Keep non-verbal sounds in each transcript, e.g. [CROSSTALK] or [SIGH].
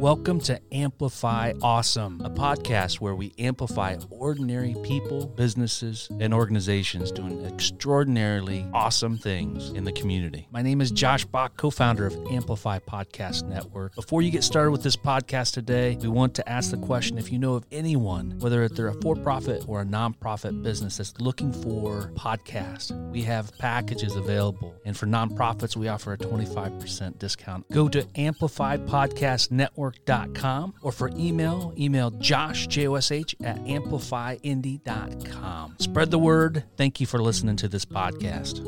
Welcome to Amplify Awesome, a podcast where we amplify ordinary people, businesses, and organizations doing extraordinarily awesome things in the community. My name is Josh Bach, co founder of Amplify Podcast Network. Before you get started with this podcast today, we want to ask the question if you know of anyone, whether they're a for profit or a nonprofit business that's looking for podcasts, we have packages available. And for nonprofits, we offer a 25% discount. Go to amplifypodcastnetwork.com or for email, email Josh, J-O-S-H, at amplifyindy.com. Spread the word. Thank you for listening to this podcast.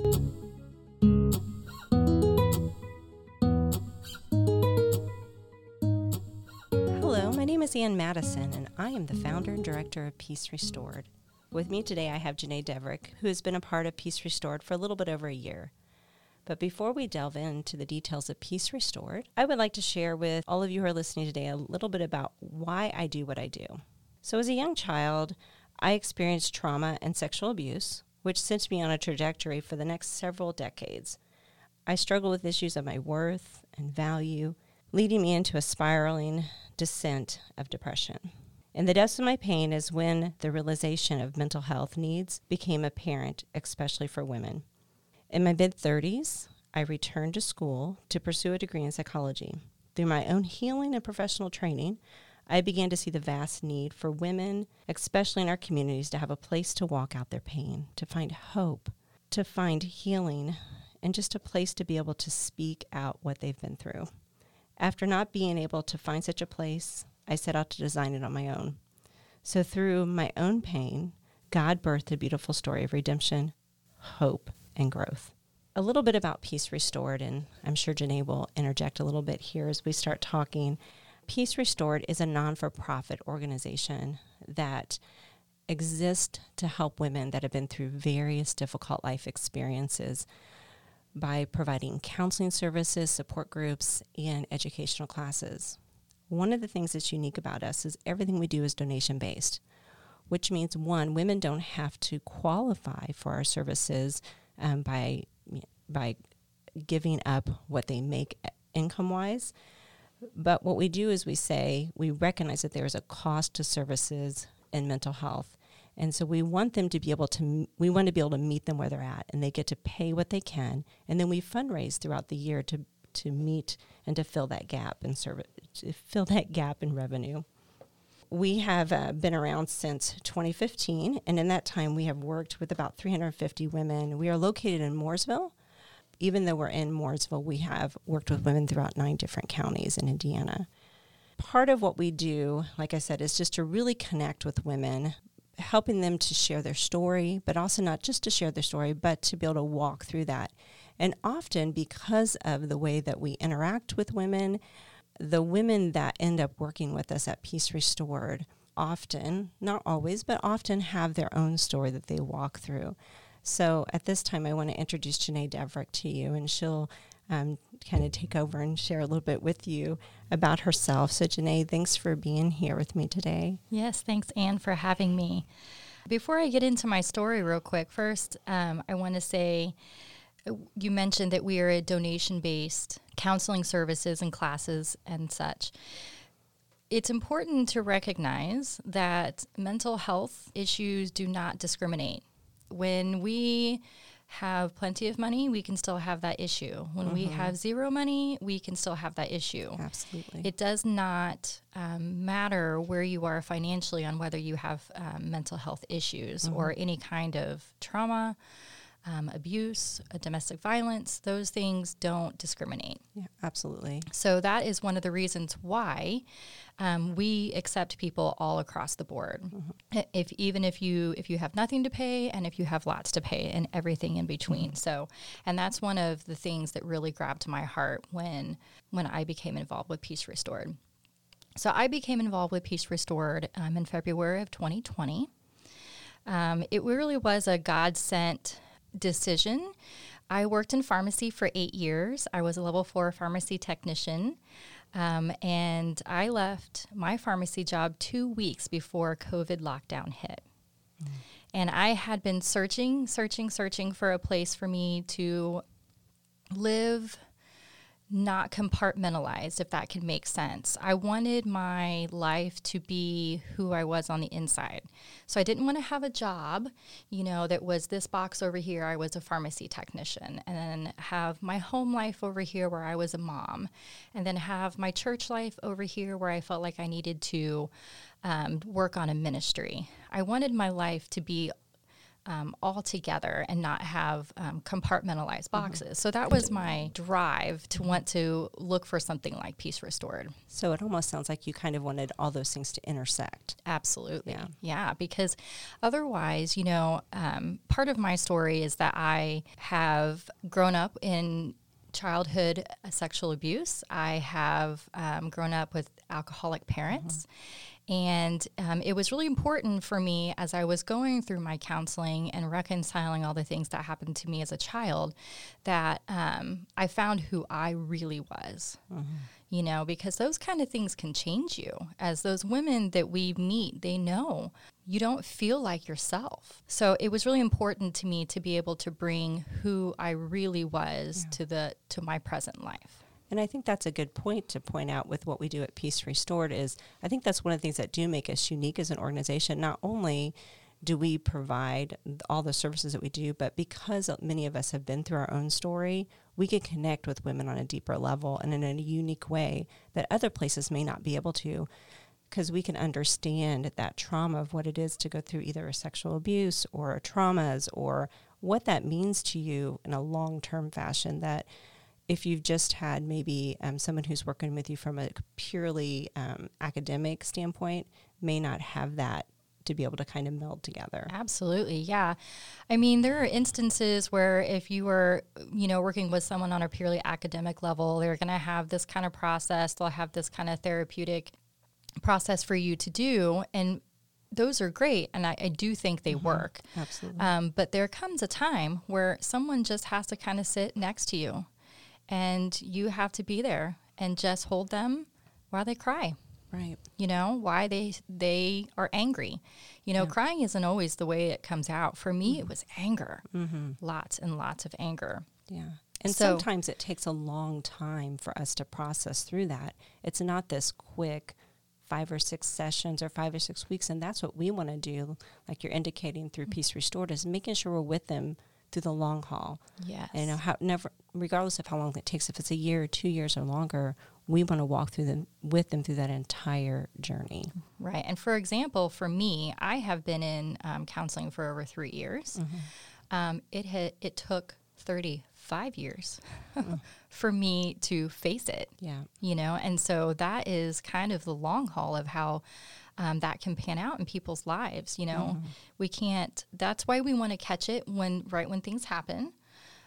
Hello, my name is Ann Madison, and I am the founder and director of Peace Restored. With me today, I have Janae Deverick, who has been a part of Peace Restored for a little bit over a year. But before we delve into the details of Peace Restored, I would like to share with all of you who are listening today a little bit about why I do what I do. So, as a young child, I experienced trauma and sexual abuse, which sent me on a trajectory for the next several decades. I struggled with issues of my worth and value, leading me into a spiraling descent of depression. In the depths of my pain is when the realization of mental health needs became apparent, especially for women. In my mid 30s, I returned to school to pursue a degree in psychology. Through my own healing and professional training, I began to see the vast need for women, especially in our communities, to have a place to walk out their pain, to find hope, to find healing, and just a place to be able to speak out what they've been through. After not being able to find such a place, I set out to design it on my own. So, through my own pain, God birthed a beautiful story of redemption, hope, and growth. A little bit about Peace Restored, and I'm sure Janae will interject a little bit here as we start talking. Peace Restored is a non for profit organization that exists to help women that have been through various difficult life experiences by providing counseling services, support groups, and educational classes. One of the things that's unique about us is everything we do is donation based, which means one, women don't have to qualify for our services um, by by giving up what they make income wise. But what we do is we say we recognize that there is a cost to services in mental health. And so we want them to be able to, we want to be able to meet them where they're at and they get to pay what they can. And then we fundraise throughout the year to, to meet and to fill that gap and serve, to fill that gap in revenue we have uh, been around since 2015, and in that time, we have worked with about 350 women. We are located in Mooresville. Even though we're in Mooresville, we have worked with women throughout nine different counties in Indiana. Part of what we do, like I said, is just to really connect with women, helping them to share their story, but also not just to share their story, but to be able to walk through that. And often, because of the way that we interact with women, the women that end up working with us at Peace Restored often, not always, but often have their own story that they walk through. So at this time, I want to introduce Janae Deverick to you, and she'll um, kind of take over and share a little bit with you about herself. So, Janae, thanks for being here with me today. Yes, thanks, Anne, for having me. Before I get into my story, real quick, first, um, I want to say you mentioned that we are a donation based counseling services and classes and such. It's important to recognize that mental health issues do not discriminate. When we have plenty of money, we can still have that issue. When mm-hmm. we have zero money, we can still have that issue. Absolutely. It does not um, matter where you are financially on whether you have um, mental health issues mm-hmm. or any kind of trauma um, abuse, uh, domestic violence, those things don't discriminate. Yeah, absolutely. So that is one of the reasons why um, we accept people all across the board. Mm-hmm. If even if you if you have nothing to pay and if you have lots to pay and everything in between. Mm-hmm. So, and that's one of the things that really grabbed my heart when when I became involved with Peace Restored. So I became involved with Peace Restored um, in February of 2020. Um, it really was a God sent decision. I worked in pharmacy for eight years. I was a level four pharmacy technician. Um, and I left my pharmacy job two weeks before COVID lockdown hit. Mm. And I had been searching, searching, searching for a place for me to live, not compartmentalized, if that can make sense. I wanted my life to be who I was on the inside. So I didn't want to have a job, you know, that was this box over here, I was a pharmacy technician, and then have my home life over here where I was a mom, and then have my church life over here where I felt like I needed to um, work on a ministry. I wanted my life to be um, all together and not have um, compartmentalized mm-hmm. boxes. Mm-hmm. So that was my drive to want to look for something like Peace Restored. So it almost sounds like you kind of wanted all those things to intersect. Absolutely. Yeah. Yeah. Because otherwise, you know, um, part of my story is that I have grown up in childhood uh, sexual abuse. I have um, grown up with alcoholic parents. Mm-hmm and um, it was really important for me as I was going through my counseling and reconciling all the things that happened to me as a child that um, I found who I really was. Mm-hmm. You know, because those kind of things can change you. As those women that we meet, they know you don't feel like yourself. So it was really important to me to be able to bring who I really was yeah. to the to my present life. And I think that's a good point to point out with what we do at Peace Restored is I think that's one of the things that do make us unique as an organization. Not only do we provide all the services that we do, but because many of us have been through our own story, we can connect with women on a deeper level and in a unique way that other places may not be able to because we can understand that trauma of what it is to go through either a sexual abuse or traumas or what that means to you in a long-term fashion that if you've just had maybe um, someone who's working with you from a purely um, academic standpoint, may not have that to be able to kind of meld together. Absolutely. Yeah. I mean, there are instances where if you were, you know, working with someone on a purely academic level, they're going to have this kind of process, they'll have this kind of therapeutic process for you to do. And those are great. And I, I do think they mm-hmm. work. Absolutely. Um, but there comes a time where someone just has to kind of sit next to you and you have to be there and just hold them while they cry right you know why they they are angry you know yeah. crying isn't always the way it comes out for me mm-hmm. it was anger mm-hmm. lots and lots of anger yeah and so, sometimes it takes a long time for us to process through that it's not this quick five or six sessions or five or six weeks and that's what we want to do like you're indicating through mm-hmm. peace restored is making sure we're with them through the long haul. Yes. And how, never, regardless of how long it takes, if it's a year or two years or longer, we want to walk through them with them through that entire journey. Right. And for example, for me, I have been in um, counseling for over three years. Mm-hmm. Um, it had, it took 35 years mm. [LAUGHS] for me to face it. Yeah. You know, and so that is kind of the long haul of how um, that can pan out in people's lives. You know, mm-hmm. we can't. That's why we want to catch it when right when things happen.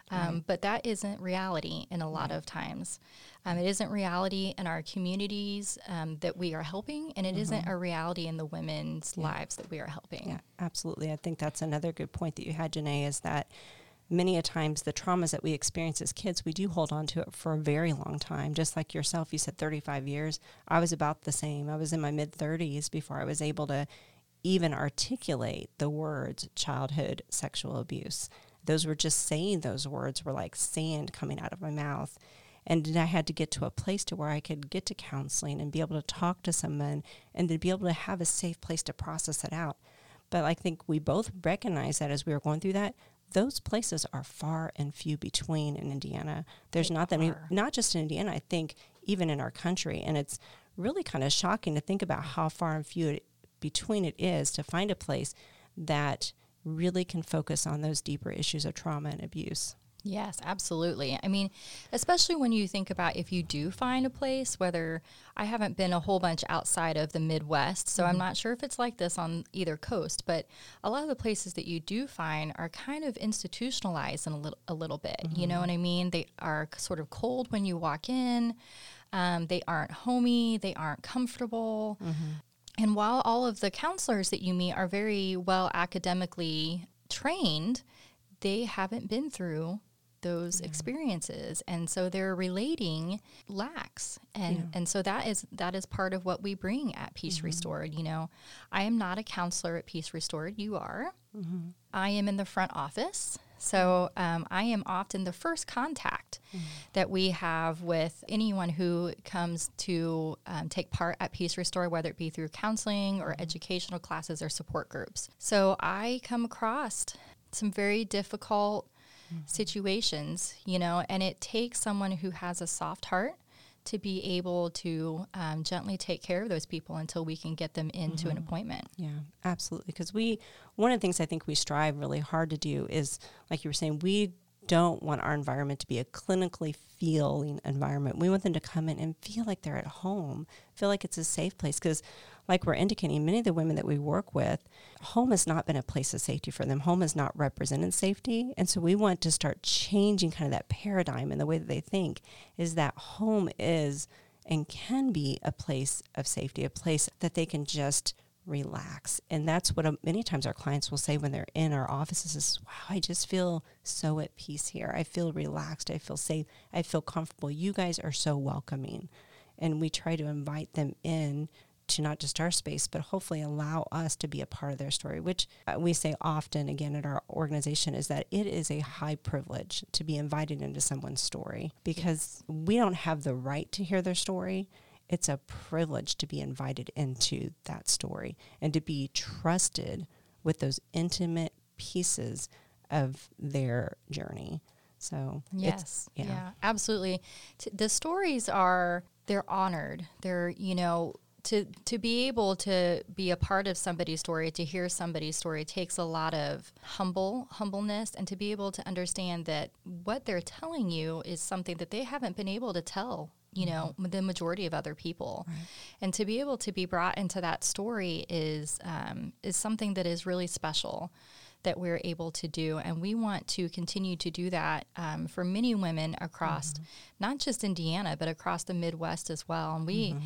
Um, right. But that isn't reality in a lot right. of times. Um, it isn't reality in our communities um, that we are helping, and it mm-hmm. not a reality in the women's yeah. lives that we are helping. Yeah, absolutely. I think that's another good point that you had, Janae, is that many a times the traumas that we experience as kids, we do hold on to it for a very long time. Just like yourself, you said 35 years. I was about the same. I was in my mid 30s before I was able to even articulate the words childhood sexual abuse. Those were just saying those words were like sand coming out of my mouth. And I had to get to a place to where I could get to counseling and be able to talk to someone and to be able to have a safe place to process it out. But I think we both recognized that as we were going through that, those places are far and few between in Indiana. There's they not that many, not just in Indiana, I think even in our country. And it's really kind of shocking to think about how far and few it, between it is to find a place that really can focus on those deeper issues of trauma and abuse. Yes, absolutely. I mean, especially when you think about if you do find a place, whether I haven't been a whole bunch outside of the Midwest, so mm-hmm. I'm not sure if it's like this on either coast, but a lot of the places that you do find are kind of institutionalized in a little, a little bit. Mm-hmm. You know mm-hmm. what I mean? They are sort of cold when you walk in, um, they aren't homey, they aren't comfortable. Mm-hmm. And while all of the counselors that you meet are very well academically trained, they haven't been through those yeah. experiences and so their relating lacks and yeah. and so that is that is part of what we bring at peace mm-hmm. restored you know i am not a counselor at peace restored you are mm-hmm. i am in the front office So um, I am often the first contact mm-hmm. that we have with anyone who comes to um, take part at Peace Restore, whether it be through counseling or educational classes or support groups. So I come across some very difficult mm-hmm. situations, you know, and it takes someone who has a soft heart to be able to um, gently take care of those people until we can get them into mm-hmm. an appointment. Yeah, absolutely. Because we, one of the things I think we strive really hard to do is, like you were saying, we don't want our environment to be a clinically feeling environment. We want them to come in and feel like they're at home, feel like it's a safe place. Because like we're indicating, many of the women that we work with, home has not been a place of safety for them. Home has not represented safety. And so we want to start changing kind of that paradigm and the way that they think is that home is and can be a place of safety, a place that they can just relax. And that's what um, many times our clients will say when they're in our offices is, wow, I just feel so at peace here. I feel relaxed. I feel safe. I feel comfortable. You guys are so welcoming. And we try to invite them in to not just our space, but hopefully allow us to be a part of their story, which uh, we say often again at our organization is that it is a high privilege to be invited into someone's story because we don't have the right to hear their story. It's a privilege to be invited into that story and to be trusted with those intimate pieces of their journey. So, yes, yeah. yeah, absolutely. T- the stories are they're honored. They're, you know, to to be able to be a part of somebody's story to hear somebody's story takes a lot of humble humbleness and to be able to understand that what they're telling you is something that they haven't been able to tell you know mm-hmm. the majority of other people right. and to be able to be brought into that story is um, is something that is really special that we're able to do and we want to continue to do that um, for many women across mm-hmm. not just indiana but across the midwest as well and we mm-hmm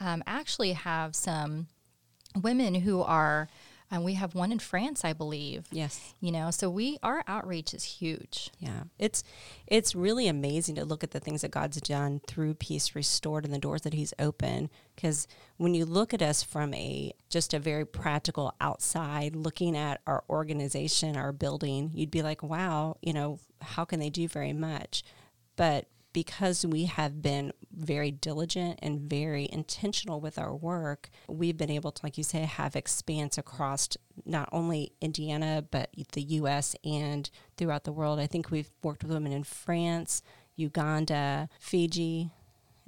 um, actually have some women who are and we have one in France, I believe. Yes. You know, so we our outreach is huge. Yeah. It's it's really amazing to look at the things that God's done through Peace Restored and the doors that he's opened because when you look at us from a just a very practical outside looking at our organization, our building, you'd be like, "Wow, you know, how can they do very much?" But because we have been very diligent and very intentional with our work, we've been able to, like you say, have expanse across not only Indiana, but the US and throughout the world. I think we've worked with women in France, Uganda, Fiji,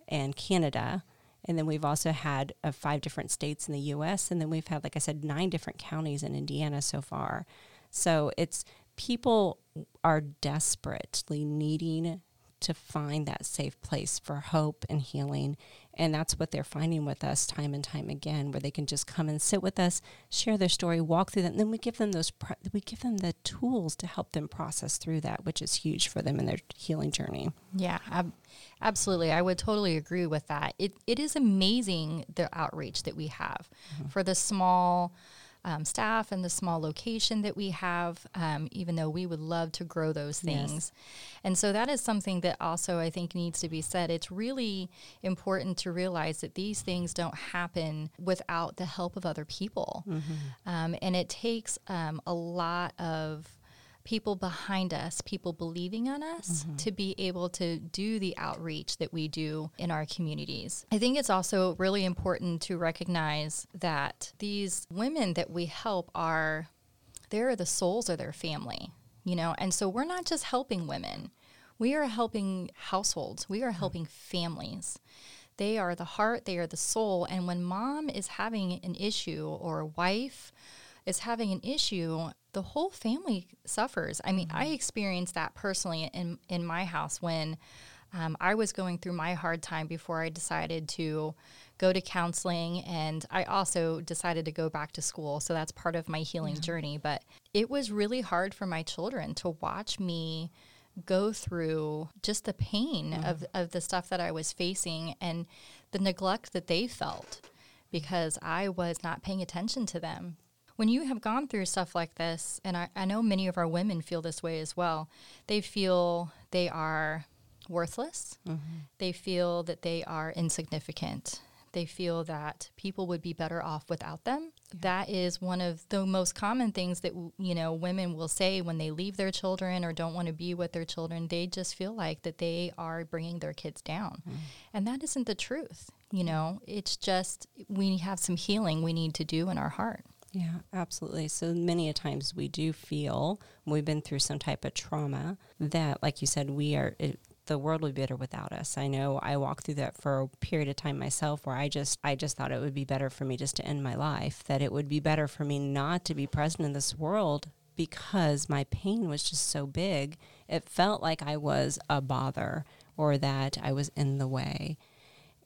and Canada. And then we've also had uh, five different states in the US. And then we've had, like I said, nine different counties in Indiana so far. So it's people are desperately needing to find that safe place for hope and healing. And that's what they're finding with us time and time again, where they can just come and sit with us, share their story, walk through that, and then we give them those we give them the tools to help them process through that, which is huge for them in their healing journey. Yeah, ab- absolutely. I would totally agree with that. It it is amazing the outreach that we have mm-hmm. for the small um, staff and the small location that we have, um, even though we would love to grow those things. Yes. And so that is something that also I think needs to be said. It's really important to realize that these things don't happen without the help of other people. Mm-hmm. Um, and it takes um, a lot of people behind us, people believing on us mm-hmm. to be able to do the outreach that we do in our communities. I think it's also really important to recognize that these women that we help are they're the souls of their family, you know, and so we're not just helping women. We are helping households. We are helping families. They are the heart, they are the soul. And when mom is having an issue or a wife is having an issue, the whole family suffers. I mean, mm-hmm. I experienced that personally in in my house when um, I was going through my hard time before I decided to go to counseling, and I also decided to go back to school. So that's part of my healing yeah. journey. But it was really hard for my children to watch me go through just the pain mm-hmm. of, of the stuff that I was facing and the neglect that they felt because I was not paying attention to them when you have gone through stuff like this, and I, I know many of our women feel this way as well, they feel they are worthless. Mm-hmm. They feel that they are insignificant. They feel that people would be better off without them. That is one of the most common things that you know women will say when they leave their children or don't want to be with their children. They just feel like that they are bringing their kids down, mm. and that isn't the truth. You know, it's just we have some healing we need to do in our heart. Yeah, absolutely. So many a times we do feel we've been through some type of trauma that, like you said, we are. It, the world would be better without us. I know I walked through that for a period of time myself where I just I just thought it would be better for me just to end my life, that it would be better for me not to be present in this world because my pain was just so big. It felt like I was a bother or that I was in the way.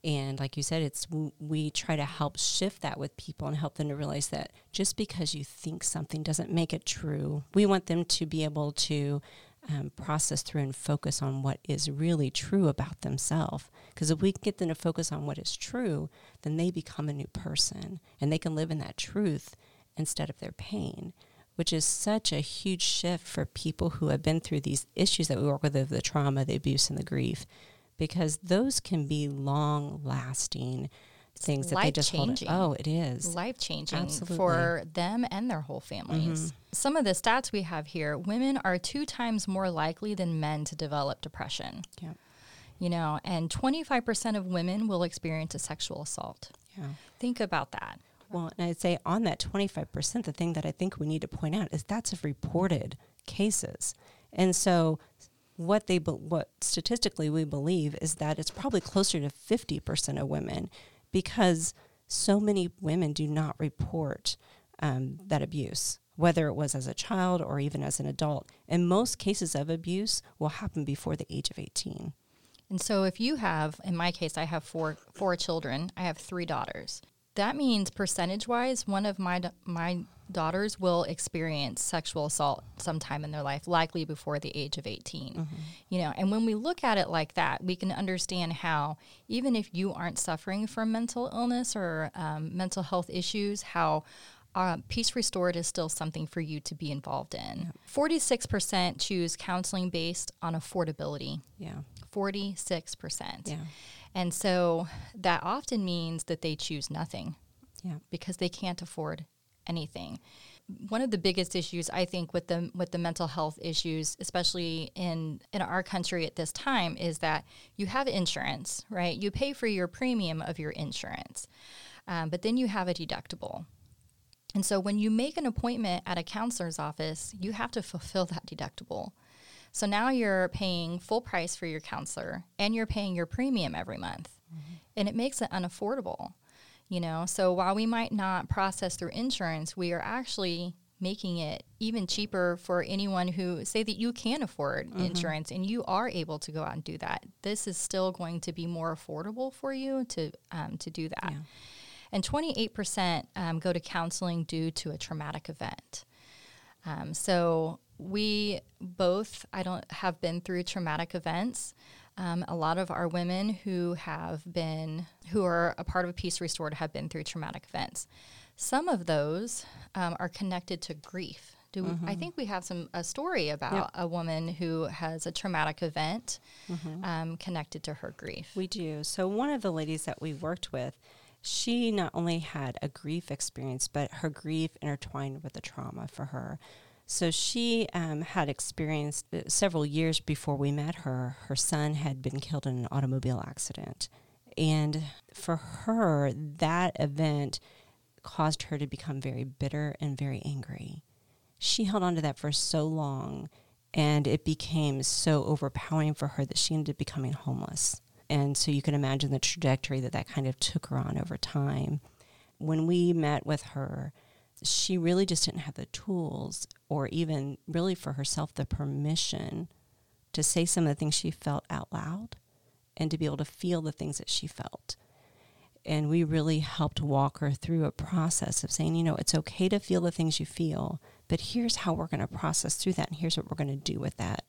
And like you said, it's we try to help shift that with people and help them to realize that just because you think something doesn't make it true. We want them to be able to um, process through and focus on what is really true about themselves. Because if we get them to focus on what is true, then they become a new person and they can live in that truth instead of their pain, which is such a huge shift for people who have been through these issues that we work with the trauma, the abuse, and the grief because those can be long lasting things that they just changing. hold. Oh, it is life changing for them and their whole families. Mm-hmm. Some of the stats we have here: women are two times more likely than men to develop depression. Yeah. You know, and 25% of women will experience a sexual assault. Yeah. Think about that. Well, and I'd say on that 25%, the thing that I think we need to point out is that's of reported cases. And so what they what statistically we believe is that it's probably closer to 50% of women because so many women do not report um, that abuse whether it was as a child or even as an adult. And most cases of abuse will happen before the age of 18 and so if you have in my case i have four four children. I have three daughters. That means percentage wise one of my my daughters will experience sexual assault sometime in their life, likely before the age of 18. Mm-hmm. You know, and when we look at it like that, we can understand how even if you aren't suffering from mental illness or um, mental health issues, how uh, Peace Restored is still something for you to be involved in. Forty-six percent choose counseling based on affordability. Yeah, forty-six percent. Yeah, and so that often means that they choose nothing. Yeah, because they can't afford anything. One of the biggest issues I think with the with the mental health issues, especially in in our country at this time, is that you have insurance, right? You pay for your premium of your insurance, um, but then you have a deductible. And so when you make an appointment at a counselor's office, you have to fulfill that deductible. So now you're paying full price for your counselor and you're paying your premium every month. Mm-hmm. And it makes it unaffordable you know so while we might not process through insurance we are actually making it even cheaper for anyone who say that you can afford mm-hmm. insurance and you are able to go out and do that this is still going to be more affordable for you to um, to do that yeah. and 28% um, go to counseling due to a traumatic event um, so we both i don't have been through traumatic events um, a lot of our women who have been, who are a part of a Peace Restored, have been through traumatic events. Some of those um, are connected to grief. Do mm-hmm. I think we have some a story about yep. a woman who has a traumatic event mm-hmm. um, connected to her grief. We do. So one of the ladies that we worked with, she not only had a grief experience, but her grief intertwined with the trauma for her. So she um, had experienced uh, several years before we met her, her son had been killed in an automobile accident. And for her, that event caused her to become very bitter and very angry. She held on to that for so long, and it became so overpowering for her that she ended up becoming homeless. And so you can imagine the trajectory that that kind of took her on over time. When we met with her, she really just didn't have the tools or even really for herself the permission to say some of the things she felt out loud and to be able to feel the things that she felt. And we really helped walk her through a process of saying, you know, it's okay to feel the things you feel, but here's how we're going to process through that and here's what we're going to do with that.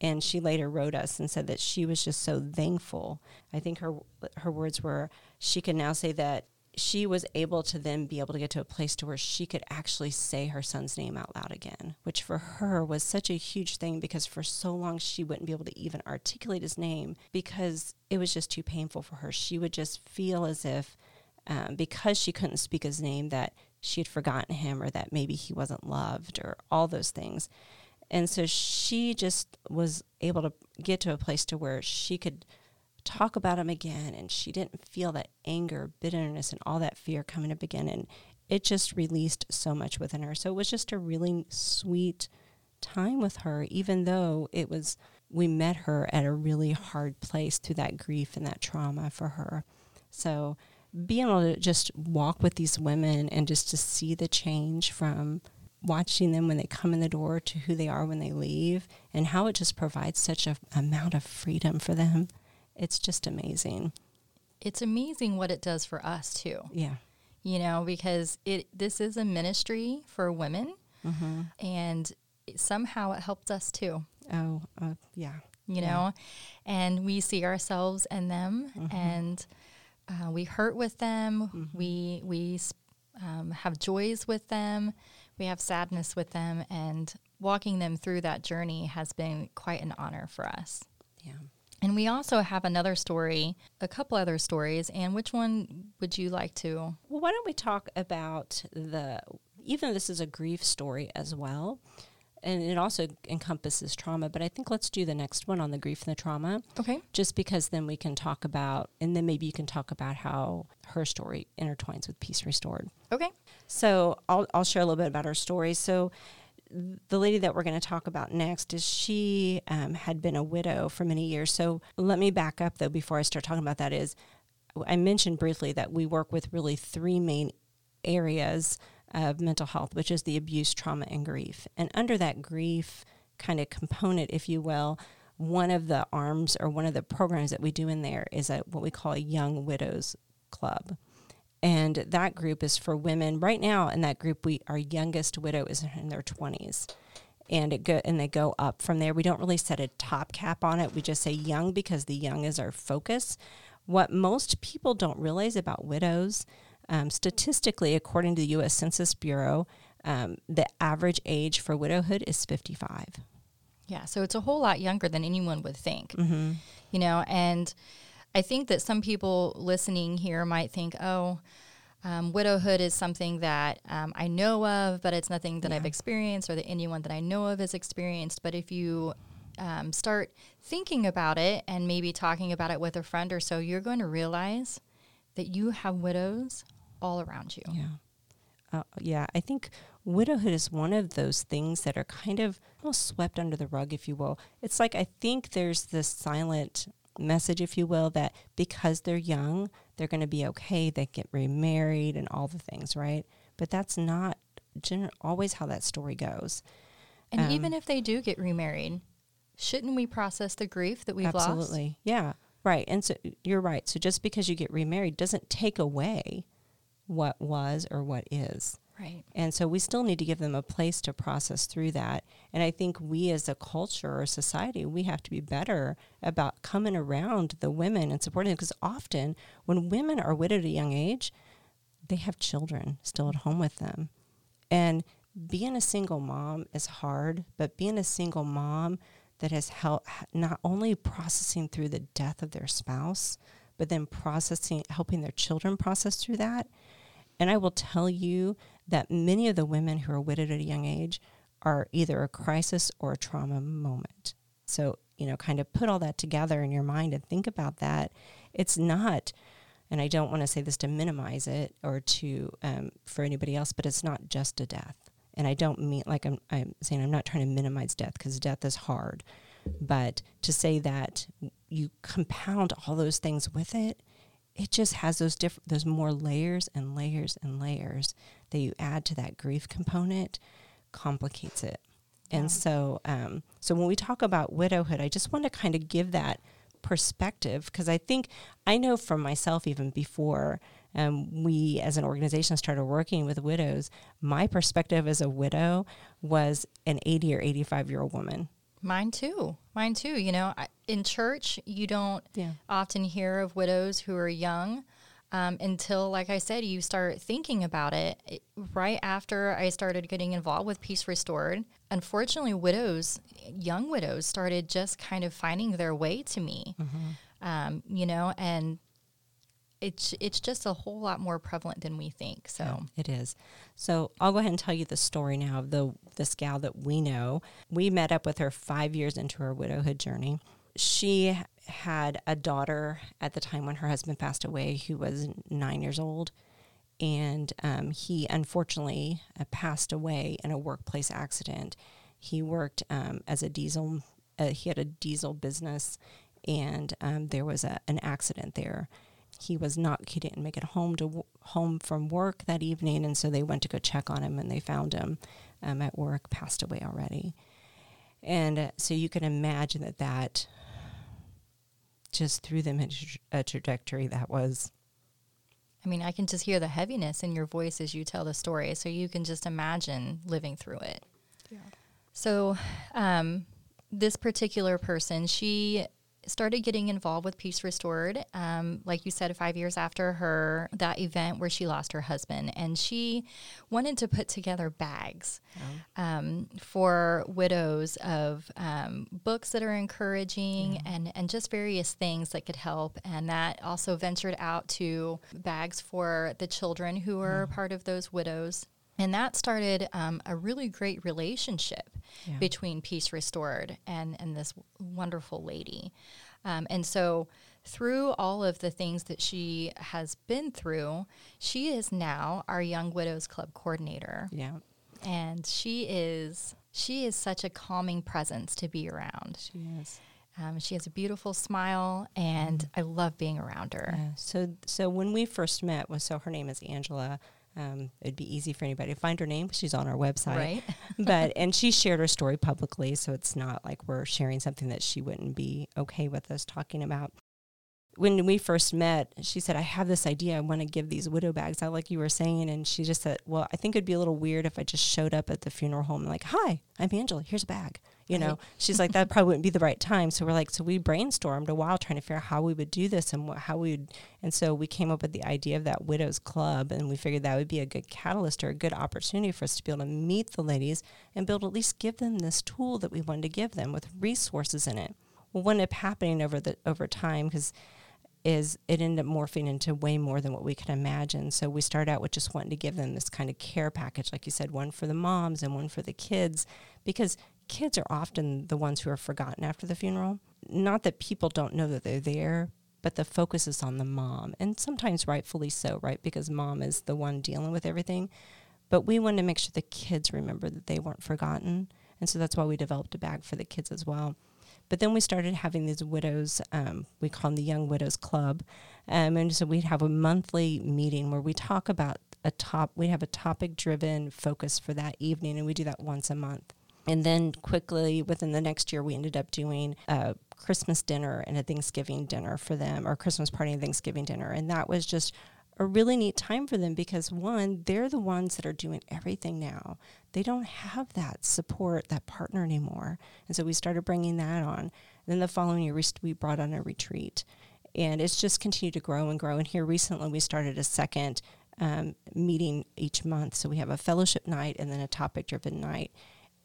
And she later wrote us and said that she was just so thankful. I think her her words were she can now say that she was able to then be able to get to a place to where she could actually say her son's name out loud again, which for her was such a huge thing because for so long she wouldn't be able to even articulate his name because it was just too painful for her. She would just feel as if um, because she couldn't speak his name that she had forgotten him or that maybe he wasn't loved or all those things. And so she just was able to get to a place to where she could talk about him again and she didn't feel that anger, bitterness and all that fear coming up again and it just released so much within her. So it was just a really sweet time with her even though it was we met her at a really hard place through that grief and that trauma for her. So being able to just walk with these women and just to see the change from watching them when they come in the door to who they are when they leave and how it just provides such a amount of freedom for them. It's just amazing. It's amazing what it does for us too. Yeah. You know, because it this is a ministry for women Mm-hmm. and somehow it helped us too. Oh, uh, yeah. you Yeah. know, and we see ourselves in them, Mm-hmm. and uh, we hurt with them. We we um, have joys with them. We have sadness with them, and walking them through that journey has been quite an honor for us. Yeah. And we also have another story, a couple other stories. And which one would you like to? Well, why don't we talk about the, even though this is a grief story as well, and it also encompasses trauma, but I think let's do the next one on the grief and the trauma, Okay. just because then we can talk about, and then maybe you can talk about how her story intertwines with Peace Restored. Okay. So I'll, I'll share a little bit about her story. So the lady that we're going to talk about next is she um, had been a widow for many years. So let me back up though before I start talking about that is I mentioned briefly that we work with really three main areas of mental health, which is the abuse, trauma, and grief. And under that grief kind of component, if you will, one of the arms or one of the programs that we do in there is a, what we call a young widows club and that group is for women. Right now in that group we our youngest widow is in their 20s and it go and they go up from there. We don't really set a top cap on it. We just say young because the young is our focus. What most people don't realize about widows um, statistically according to the u.s census bureau um, the average age for widowhood is 55 Yeah, so it's a whole lot younger than anyone would think. mm-hmm. You know, and I think that some people listening here might think, oh, um, widowhood is something that um, I know of, but it's nothing that I've experienced or that anyone that I know of has experienced. But if you um, start thinking about it and maybe talking about it with a friend or so, you're going to realize that you have widows all around you. Yeah. Uh, yeah, I think widowhood is one of those things that are kind of almost swept under the rug, if you will. It's like I think there's this silent message, if you will, that because they're young, they're going to be okay. They get remarried and all the things, right? But that's not gener- always how that story goes. And Um, even if they do get remarried, shouldn't we process the grief that we've lost? Absolutely. Yeah. Right. And so you're right. So just because you get remarried doesn't take away what was or what is. Right. And so we still need to give them a place to process through that. And I think we as a culture or society, we have to be better about coming around the women and supporting them. Because often when women are widowed at a young age, they have children still at home with them. And being a single mom is hard, but being a single mom that has helped not only processing through the death of their spouse, but then processing, helping their children process through that. And I will tell you that many of the women who are widowed at a young age are either a crisis or a trauma moment. So, you know, kind of put all that together in your mind and think about that. It's not, and I don't want to say this to minimize it or to um, for anybody else, but it's not just a death. And I don't mean like I'm, I'm saying I'm not trying to minimize death because death is hard, but to say that you compound all those things with it, it just has those different those more layers and layers and layers that you add to that grief component complicates it Yeah. and so um, so when we talk about widowhood i just want to kind of give that perspective because i think i know from myself even before um, we as an organization started working with widows my perspective as a widow was an 80 or 85 year old woman Mine too. Mine too. You know, I, in church, you don't yeah often hear of widows who are young um, until, like I said, you start thinking about it. It- Right after I started getting involved with Peace Restored, unfortunately, widows, young widows, started just kind of finding their way to me. Um, you know, and it's it's just a whole lot more prevalent than we think. So Yeah, it is. So I'll go ahead and tell you the story now of the this gal that we know. We met up with her five years into her widowhood journey. She had a daughter at the time when her husband passed away, who was nine years old, and um, he unfortunately uh, passed away in a workplace accident. He worked um, as a diesel. Uh, he had a diesel business, and um, there was a, an accident there he was not he didn't make it home to home from work that evening and so they went to go check on him and they found him um, at work passed away already and uh, so you can imagine that that just threw them into a trajectory that was I mean, I can just hear the heaviness in your voice as you tell the story. So you can just imagine living through it. Yeah. So, um, this particular person, she started getting involved with Peace Restored, um, like you said, five years after her that event where she lost her husband, and she wanted to put together bags oh. um, for widows of um, books that are encouraging yeah. and and just various things that could help, and that also ventured out to bags for the children who were yeah. part of those widows. And that started um, a really great relationship yeah. between Peace Restored and, and this wonderful lady. Um, and so, through all of the things that she has been through, she is now our Young Widows Club coordinator. Yeah. And she is she is such a calming presence to be around. She is. Um, she has a beautiful smile, and mm. I love being around her. Yeah. So, so when we first met, was so her name is Angela. Um, it'd be easy for anybody to find her name she's on our website. Right. [LAUGHS] but and she [LAUGHS] shared her story publicly, so it's not like we're sharing something that she wouldn't be okay with us talking about. When we first met, she said, "I have this idea. I want to give these widow bags out, like you were saying." And she just said, "Well, I think it'd be a little weird if I just showed up at the funeral home like, "Hi, I'm Angela. Here's a bag." You know? She's like that probably wouldn't be the right time. So we're like so we brainstormed a while trying to figure out how we would do this and what, how we would and so we came up with the idea of that widows club and we figured that would be a good catalyst or a good opportunity for us to be able to meet the ladies and be able to at least give them this tool that we wanted to give them with resources in it. Well what ended up happening over the over time because is it ended up morphing into way more than what we could imagine. So we started out with just wanting to give them this kind of care package, like you said, one for the moms and one for the kids, because kids are often the ones who are forgotten after the funeral. Not that people don't know that they're there, but the focus is on the mom, and sometimes rightfully so, right? Because mom is the one dealing with everything. But we wanted to make sure the kids remember that they weren't forgotten. And so that's why we developed a bag for the kids as well. But then we started having these widows, um, we call them the Young Widows Club. Um, and so we'd have a monthly meeting where we talk about a top, we have a topic driven focus for that evening, and we do that once a month. And then quickly within the next year, we ended up doing a Christmas dinner and a Thanksgiving dinner for them, or Christmas party and Thanksgiving dinner. And that was just a really neat time for them because one, they're the ones that are doing everything now. They don't have that support, that partner anymore. And so we started bringing that on. And then the following year, we brought on a retreat. And it's just continued to grow and grow. And here recently, we started a second um, meeting each month. So we have a fellowship night and then a topic driven night.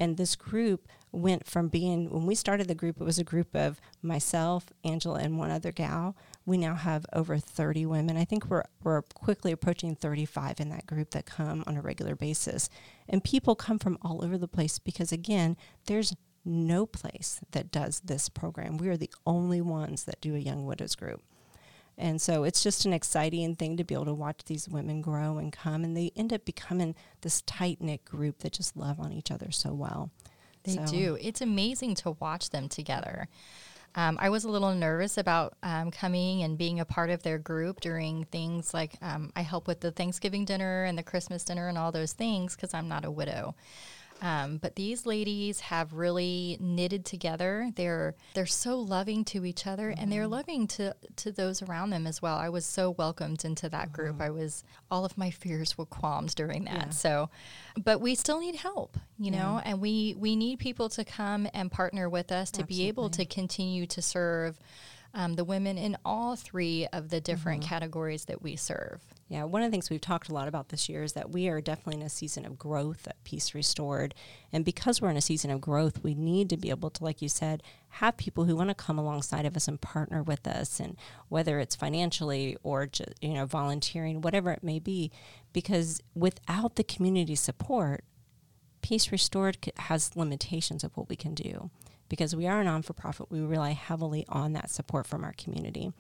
And this group went from being, when we started the group, it was a group of myself, Angela, and one other gal. We now have over 30 women. I think we're, we're quickly approaching 35 in that group that come on a regular basis. And people come from all over the place because, again, there's no place that does this program. We are the only ones that do a Young Widows group. And so it's just an exciting thing to be able to watch these women grow and come, and they end up becoming this tight knit group that just love on each other so well. They so. do. It's amazing to watch them together. Um, I was a little nervous about um, coming and being a part of their group during things like um, I help with the Thanksgiving dinner and the Christmas dinner and all those things because I'm not a widow. Um, but these ladies have really knitted together. They're they're so loving to each other, mm-hmm. and they're mm-hmm. loving to to those around them as well. I was so welcomed into that mm-hmm. group. I was all of my fears were calmed during that. Yeah. So, but we still need help, you yeah. know, and we we need people to come and partner with us to Absolutely. be able to continue to serve um, the women in all three of the different categories that we serve. Yeah, one of the things we've talked a lot about this year is that we are definitely in a season of growth at Peace Restored. And because we're in a season of growth, we need to be able to, like you said, have people who want to come alongside of us and partner with us, and whether it's financially or just, you know, volunteering, whatever it may be. Because without the community support, Peace Restored has limitations of what we can do. Because we are a non for profit, we rely heavily on that support from our community.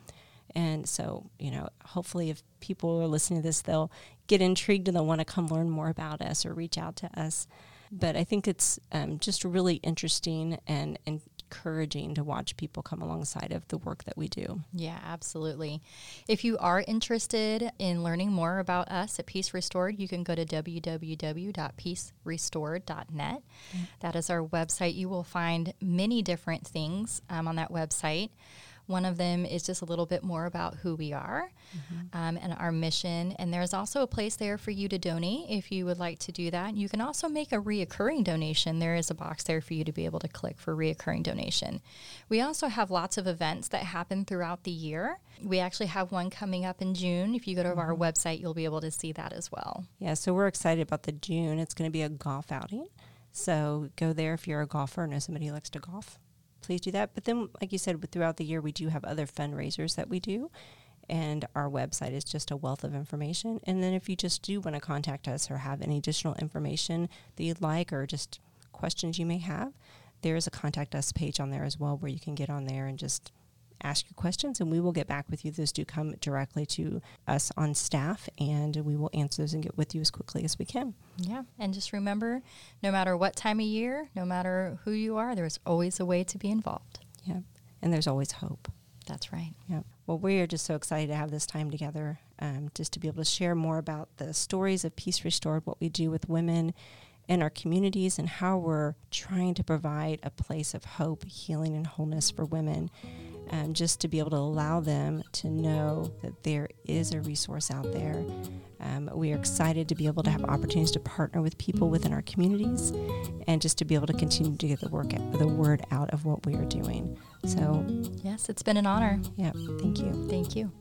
And so, you know, hopefully, if people are listening to this, they'll get intrigued and they'll want to come learn more about us or reach out to us. But I think it's um, just really interesting and encouraging to watch people come alongside of the work that we do. Yeah, absolutely. If you are interested in learning more about us at Peace Restored, you can go to www.peacerestored.net. That is our website. You will find many different things um, on that website. One of them is just a little bit more about who we are um, and our mission. And there's also a place there for you to donate if you would like to do that. You can also make a reoccurring donation. There is a box there for you to be able to click for reoccurring donation. We also have lots of events that happen throughout the year. We actually have one coming up in June. If you go to our website, you'll be able to see that as well. Yeah, so we're excited about the June. It's going to be a golf outing. So go there if you're a golfer or know somebody who likes to golf. Please do that. But then, like you said, throughout the year, we do have other fundraisers that we do. And our website is just a wealth of information. And then, if you just do want to contact us or have any additional information that you'd like or just questions you may have, there is a contact us page on there as well where you can get on there and just ask your questions and we will get back with you. Those do come directly to us on staff and we will answer those and get with you as quickly as we can. Yeah. And just remember no matter what time of year, no matter who you are, there's always a way to be involved. Yeah. And there's always hope. That's right. Yeah. Well, we are just so excited to have this time together, um, just to be able to share more about the stories of Peace Restored, what we do with women in our communities, and how we're trying to provide a place of hope, healing, and wholeness for women. Um, just to be able to allow them to know that there is a resource out there. Um, we are excited to be able to have opportunities to partner with people within our communities, and just to be able to continue to get the work, the word out of what we are doing. So, Yes, it's been an honor. yeah, thank you. Thank you.